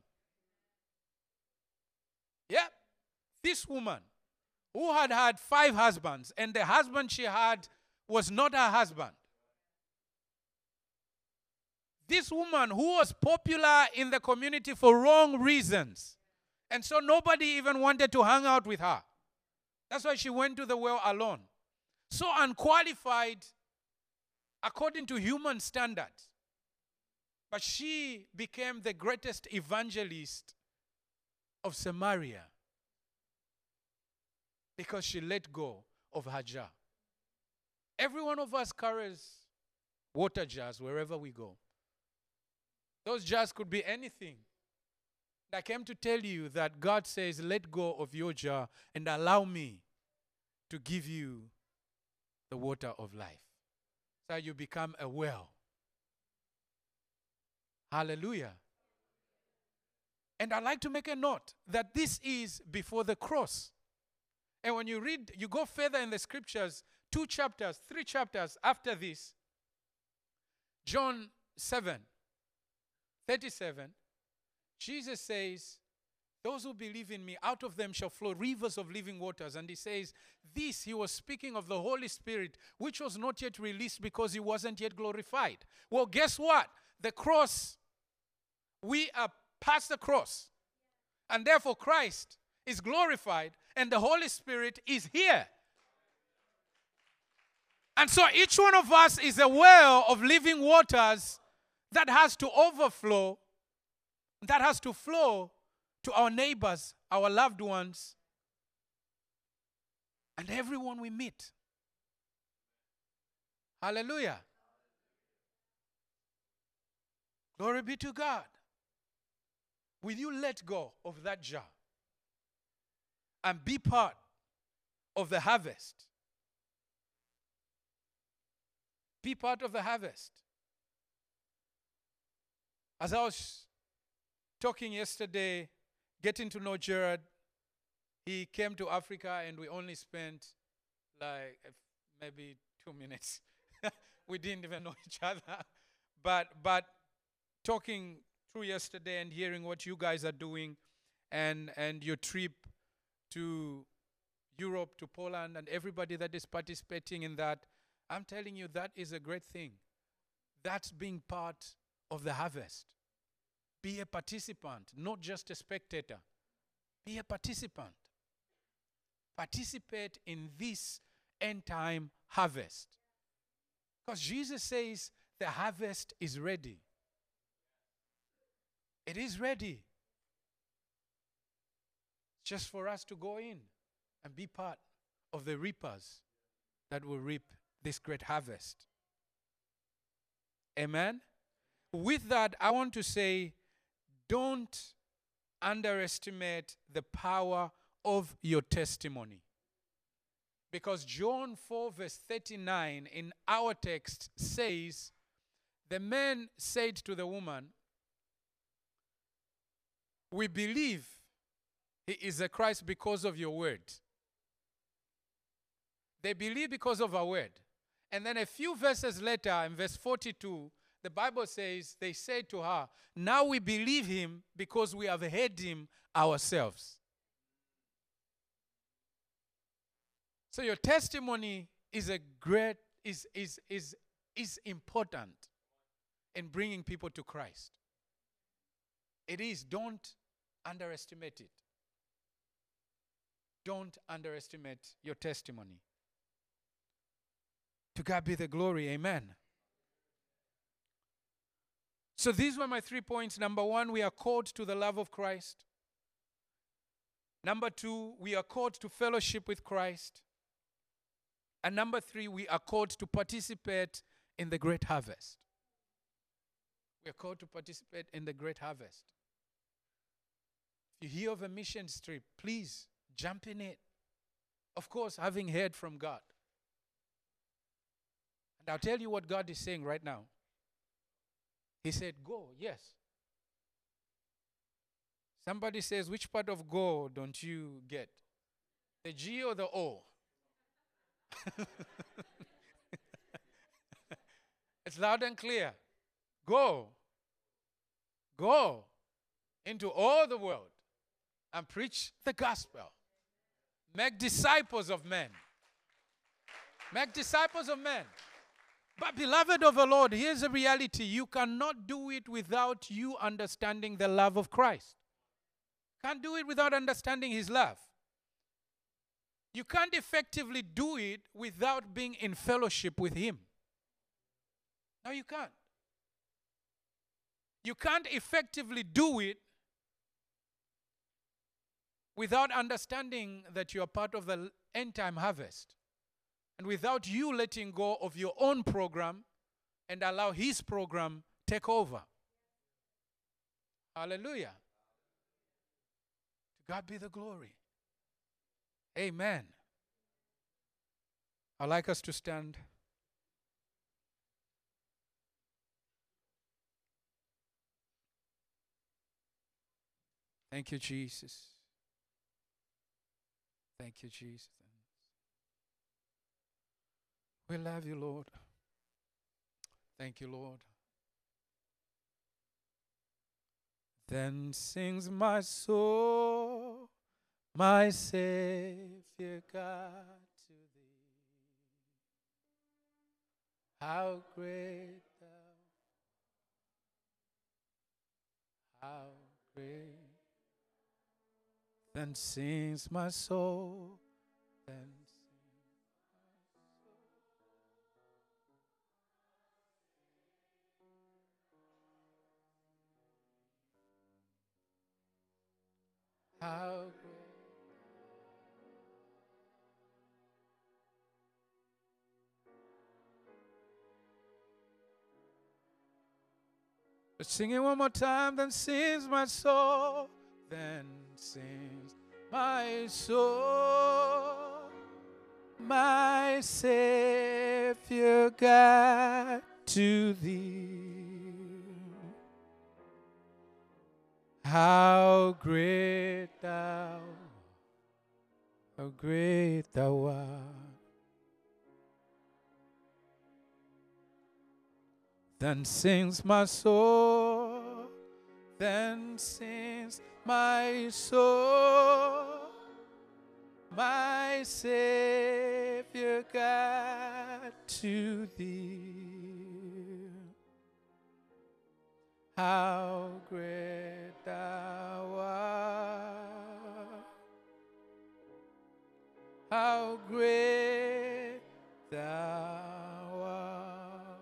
Yeah, this woman who had had five husbands, and the husband she had was not her husband. This woman who was popular in the community for wrong reasons. And so nobody even wanted to hang out with her. That's why she went to the well alone. So unqualified according to human standards. But she became the greatest evangelist of Samaria because she let go of her jar. Every one of us carries water jars wherever we go. Those jars could be anything. I came to tell you that God says, let go of your jar and allow me to give you the water of life. So you become a well. Hallelujah. And I'd like to make a note that this is before the cross. And when you read, you go further in the scriptures, two chapters, three chapters after this, John 7 37, Jesus says, Those who believe in me, out of them shall flow rivers of living waters. And he says, This, he was speaking of the Holy Spirit, which was not yet released because he wasn't yet glorified. Well, guess what? The cross, we are past the cross. And therefore, Christ is glorified and the Holy Spirit is here. And so each one of us is a well of living waters that has to overflow, that has to flow to our neighbors, our loved ones, and everyone we meet. Hallelujah. Glory be to God. Will you let go of that jar and be part of the harvest? Be part of the harvest. As I was talking yesterday, getting to know Gerard, he came to Africa and we only spent like maybe two minutes. [laughs] we didn't even know each other. But, but talking through yesterday and hearing what you guys are doing and, and your trip to Europe, to Poland, and everybody that is participating in that, I'm telling you, that is a great thing. That's being part of the harvest. Be a participant, not just a spectator. Be a participant. Participate in this end time harvest. Because Jesus says the harvest is ready. It is ready. Just for us to go in and be part of the reapers that will reap this great harvest. Amen. With that, I want to say don't underestimate the power of your testimony. Because John 4, verse 39 in our text says, The man said to the woman, We believe he is a Christ because of your word. They believe because of our word. And then a few verses later, in verse 42, the Bible says, They said to her, Now we believe him because we have heard him ourselves. So your testimony is a great, is, is, is, is important in bringing people to Christ. It is. Don't underestimate it. Don't underestimate your testimony. To God be the glory. Amen. So these were my three points. Number one, we are called to the love of Christ. Number two, we are called to fellowship with Christ. And number three, we are called to participate in the great harvest. We are called to participate in the great harvest. If you hear of a mission trip, please jump in it. Of course, having heard from God. And I'll tell you what God is saying right now. He said, Go, yes. Somebody says, Which part of go don't you get? The G or the O? [laughs] it's loud and clear. Go. Go into all the world and preach the gospel. Make disciples of men. Make disciples of men. But, beloved of the Lord, here's a reality you cannot do it without you understanding the love of Christ. Can't do it without understanding His love. You can't effectively do it without being in fellowship with Him. No, you can't. You can't effectively do it without understanding that you are part of the end time harvest. And without you letting go of your own program and allow his program take over. Hallelujah. To God be the glory. Amen. I'd like us to stand. Thank you, Jesus. Thank you, Jesus. We love you, Lord. Thank you, Lord. Then sings my soul, my Savior God to thee. How great thou, how great. Then sings my soul, then How. But sing it one more time, then sings my soul, then sings my soul, my Savior God to thee. How great thou, how great thou art. Then sings my soul, then sings my soul, my Savior God to thee. How great thou art. How great thou art.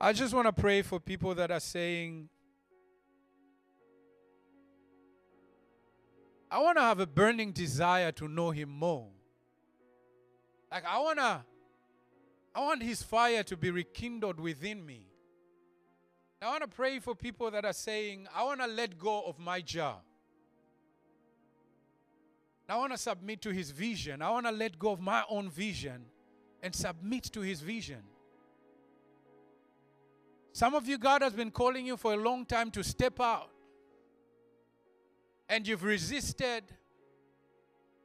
I just want to pray for people that are saying, I want to have a burning desire to know him more. Like I want to I want his fire to be rekindled within me. I want to pray for people that are saying, I want to let go of my job. I want to submit to his vision. I want to let go of my own vision and submit to his vision. Some of you, God has been calling you for a long time to step out. And you've resisted.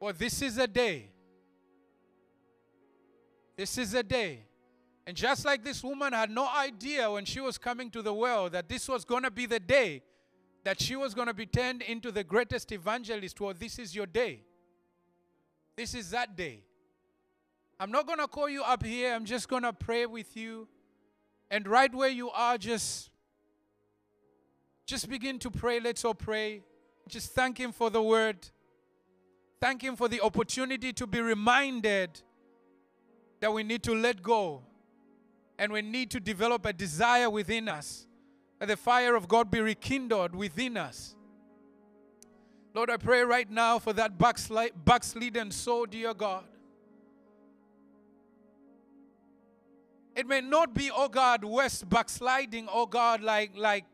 Well, this is a day. This is a day. And just like this woman had no idea when she was coming to the world that this was going to be the day that she was going to be turned into the greatest evangelist, well, this is your day. This is that day. I'm not going to call you up here. I'm just going to pray with you. And right where you are, just just begin to pray. Let's all pray. Just thank him for the word. Thank him for the opportunity to be reminded that we need to let go and we need to develop a desire within us that the fire of God be rekindled within us. Lord, I pray right now for that backslid- backslidden soul, dear God. It may not be, oh God, west backsliding, oh God, like like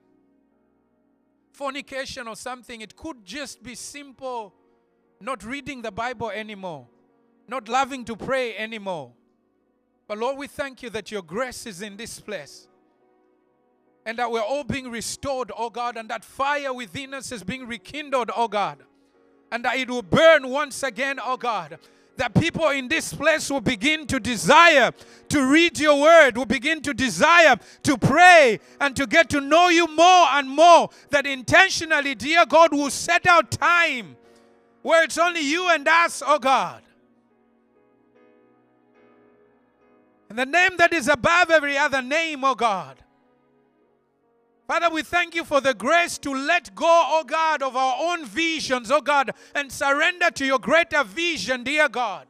fornication or something. It could just be simple, not reading the Bible anymore, not loving to pray anymore. But Lord, we thank you that your grace is in this place. And that we're all being restored, oh God, and that fire within us is being rekindled, oh God. And that it will burn once again, oh God. That people in this place will begin to desire to read your word, will begin to desire to pray and to get to know you more and more. That intentionally, dear God, will set out time where it's only you and us, oh God. And the name that is above every other name, oh God. Father, we thank you for the grace to let go, oh God, of our own visions, oh God, and surrender to your greater vision, dear God.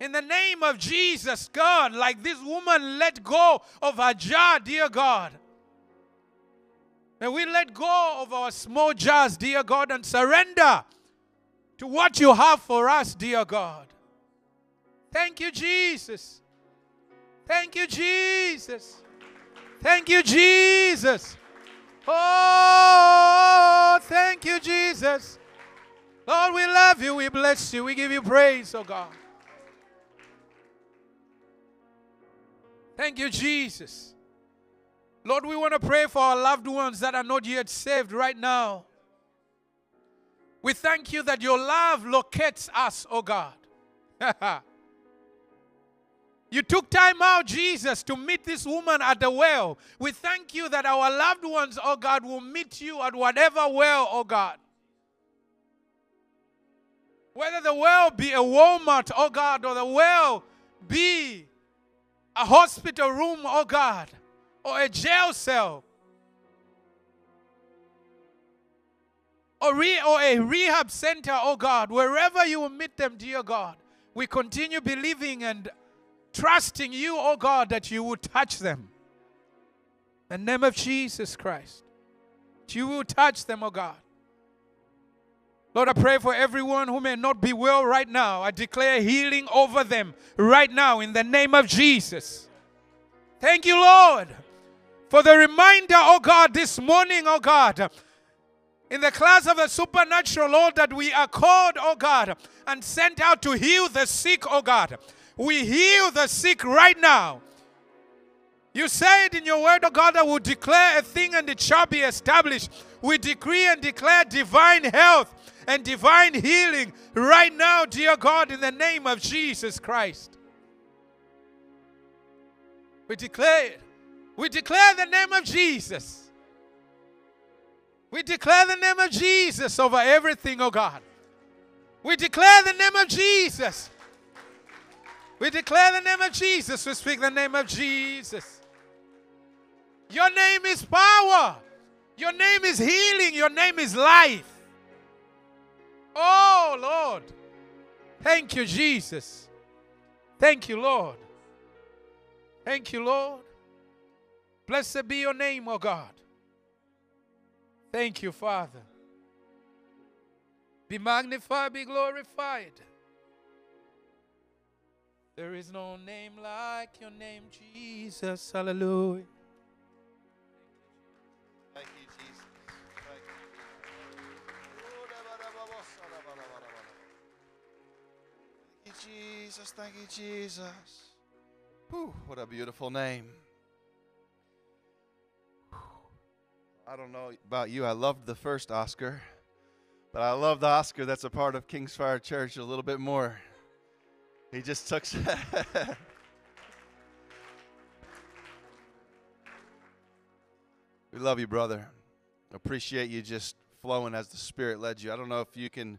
In the name of Jesus, God, like this woman let go of her jar, dear God. May we let go of our small jars, dear God, and surrender to what you have for us, dear God. Thank you, Jesus. Thank you, Jesus. Thank you, Jesus. Oh, thank you, Jesus. Lord, we love you. We bless you. We give you praise, oh God. Thank you, Jesus. Lord, we want to pray for our loved ones that are not yet saved right now. We thank you that your love locates us, oh God. [laughs] You took time out, Jesus, to meet this woman at the well. We thank you that our loved ones, oh God, will meet you at whatever well, oh God. Whether the well be a Walmart, oh God, or the well be a hospital room, oh God, or a jail cell, or, re- or a rehab center, oh God, wherever you will meet them, dear God, we continue believing and trusting you, oh God, that you will touch them. In the name of Jesus Christ, you will touch them, oh God. Lord, I pray for everyone who may not be well right now. I declare healing over them right now in the name of Jesus. Thank you, Lord, for the reminder, oh God, this morning, oh God, in the class of the supernatural, Lord, that we are called, oh God, and sent out to heal the sick, oh God. We heal the sick right now. You said in your word, oh God, that we declare a thing and it shall be established. We decree and declare divine health and divine healing right now, dear God, in the name of Jesus Christ. We declare. We declare the name of Jesus. We declare the name of Jesus over everything, oh God. We declare the name of Jesus. We declare the name of Jesus. We speak the name of Jesus. Your name is power. Your name is healing. Your name is life. Oh, Lord. Thank you, Jesus. Thank you, Lord. Thank you, Lord. Blessed be your name, oh God. Thank you, Father. Be magnified, be glorified. There is no name like your name, Jesus. Hallelujah. Thank you, Jesus. Thank you, Jesus. Thank you, Jesus. Whew, what a beautiful name. I don't know about you. I loved the first Oscar, but I love the Oscar that's a part of King's Fire Church a little bit more. He just took. [laughs] we love you, brother. Appreciate you just flowing as the Spirit led you. I don't know if you can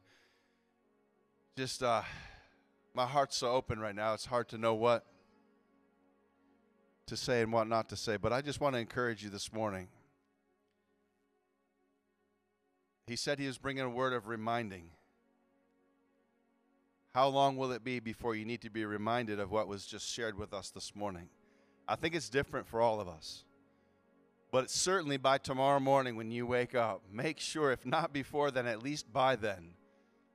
just, uh, my heart's so open right now, it's hard to know what to say and what not to say, but I just want to encourage you this morning. He said he was bringing a word of reminding. How long will it be before you need to be reminded of what was just shared with us this morning? I think it's different for all of us. But certainly by tomorrow morning when you wake up, make sure, if not before then, at least by then,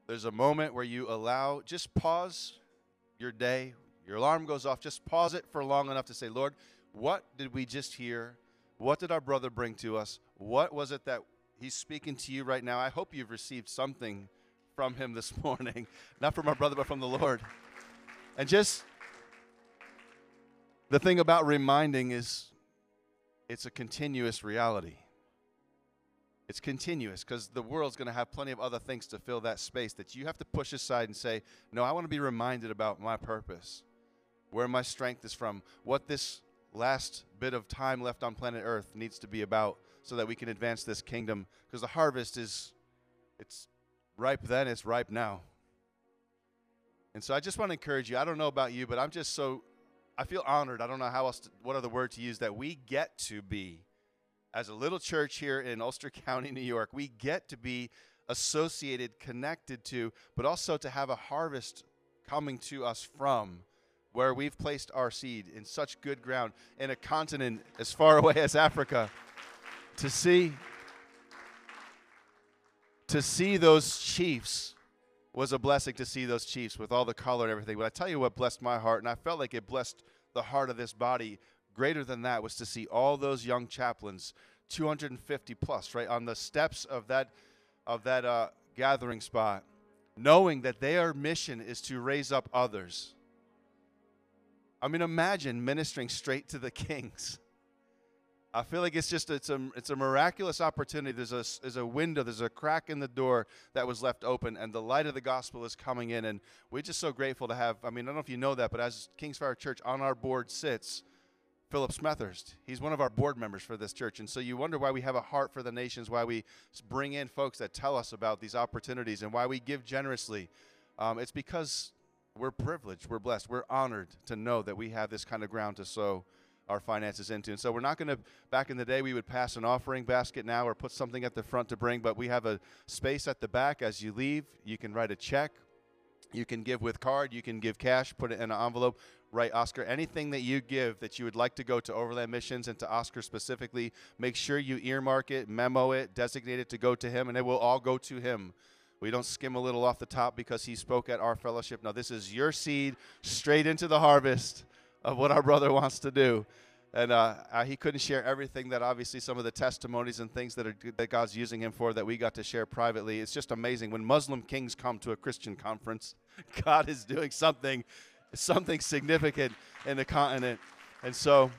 there's a moment where you allow, just pause your day. Your alarm goes off, just pause it for long enough to say, Lord, what did we just hear? What did our brother bring to us? What was it that he's speaking to you right now? I hope you've received something from him this [laughs] morning, not from our brother, but from the Lord. And just the thing about reminding is it's a continuous reality. It's continuous because the world's going to have plenty of other things to fill that space that you have to push aside and say, No, I want to be reminded about my purpose, where my strength is from, what this last bit of time left on planet Earth needs to be about so that we can advance this kingdom because the harvest is it's ripe then, it's ripe now. And so I just want to encourage you. I don't know about you, but I'm just so I feel honored. I don't know how else, to, what other word to use, that we get to be, as a little church here in Ulster [laughs] County, New York, we get to be associated, connected to, but also to have a harvest coming to us from where we've placed our seed in such good ground in a continent as far [laughs] away as Africa. To see to see those chiefs was a blessing to see those chiefs with all the color and everything. But I tell you what blessed my heart, and I felt like it blessed the heart of this body. Greater than that was to see all those young chaplains, 250 plus, right on the steps of that of that uh, gathering spot, knowing that their mission is to raise up others. I mean, imagine ministering straight to the [laughs] kings. I feel like it's just it's a it's a miraculous opportunity. There's a there's a window, there's a crack in the door that was left open, and the light of the gospel is coming in. And we're just so grateful to have. I mean, I don't know if you know that, but as Kingsfire Church on our board sits Philip Smethurst. He's one of our board members for this church, and so you wonder why we have a heart for the nations, why we bring in folks that tell us about these opportunities, and why we give generously. Um, it's because we're privileged, we're blessed, we're honored to know that we have this kind of ground to sow our finances into. And so we're not going to, back in the day, we would pass an offering basket now or put something at the front to bring, but we have a space at the back as you leave. You can write a check. You can give with card. You can give cash, put it in an envelope. Write Oscar. Anything that you give that you would like to go to Overland Missions and to Oscar specifically, make sure you earmark it, memo it, designate it to go to him, and it will all go to him. We don't skim a little off the top because he spoke at our fellowship. Now, this is your seed straight into the harvest of what our brother wants to do. And uh, uh, he couldn't share everything that obviously some of the testimonies and things that, are, that God's using him for that we got to share privately. It's just amazing. When Muslim kings come to a Christian conference, [laughs] God is doing something, something significant in the continent. And so,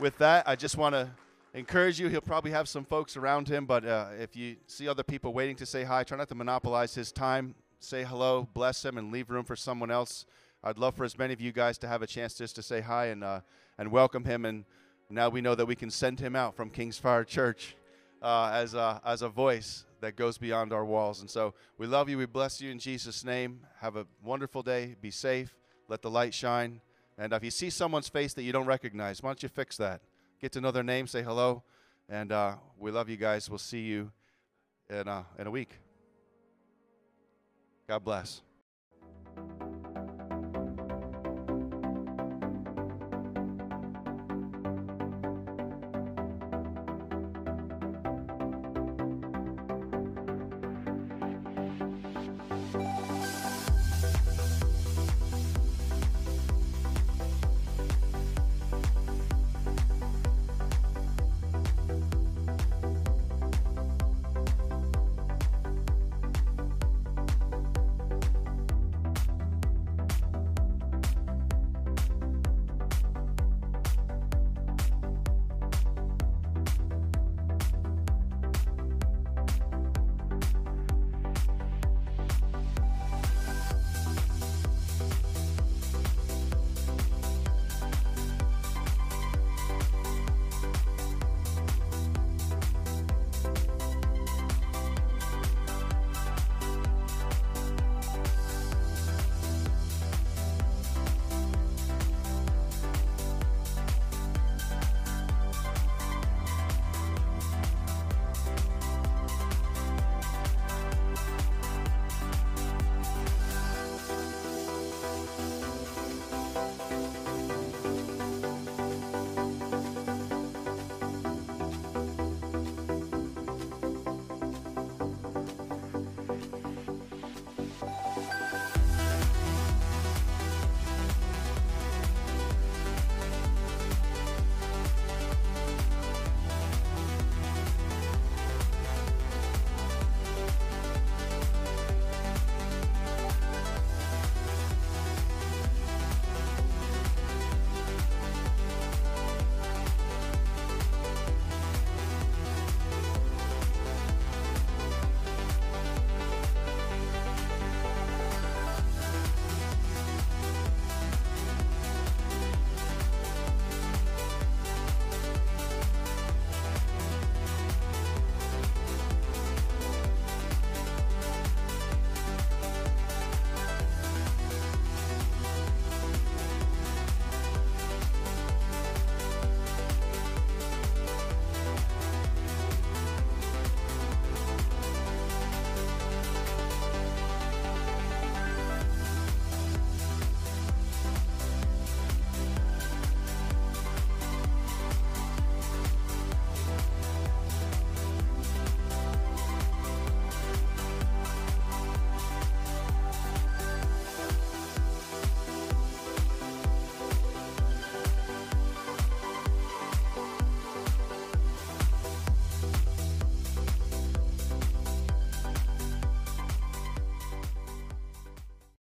with that, I just want to encourage you. He'll probably have some folks around him, but uh, if you see other people waiting to say hi, try not to monopolize his time. Say hello, bless him, and leave room for someone else. I'd love for as many of you guys to have a chance just to say hi and, uh, and welcome him. And now we know that we can send him out from King's Fire Church uh, as, a, as a voice that goes beyond our walls. And so we love you. We bless you in Jesus' name. Have a wonderful day. Be safe. Let the light shine. And if you see someone's face that you don't recognize, why don't you fix that? Get to know their name, say hello. And uh, we love you guys. We'll see you in, uh, in a week. God bless.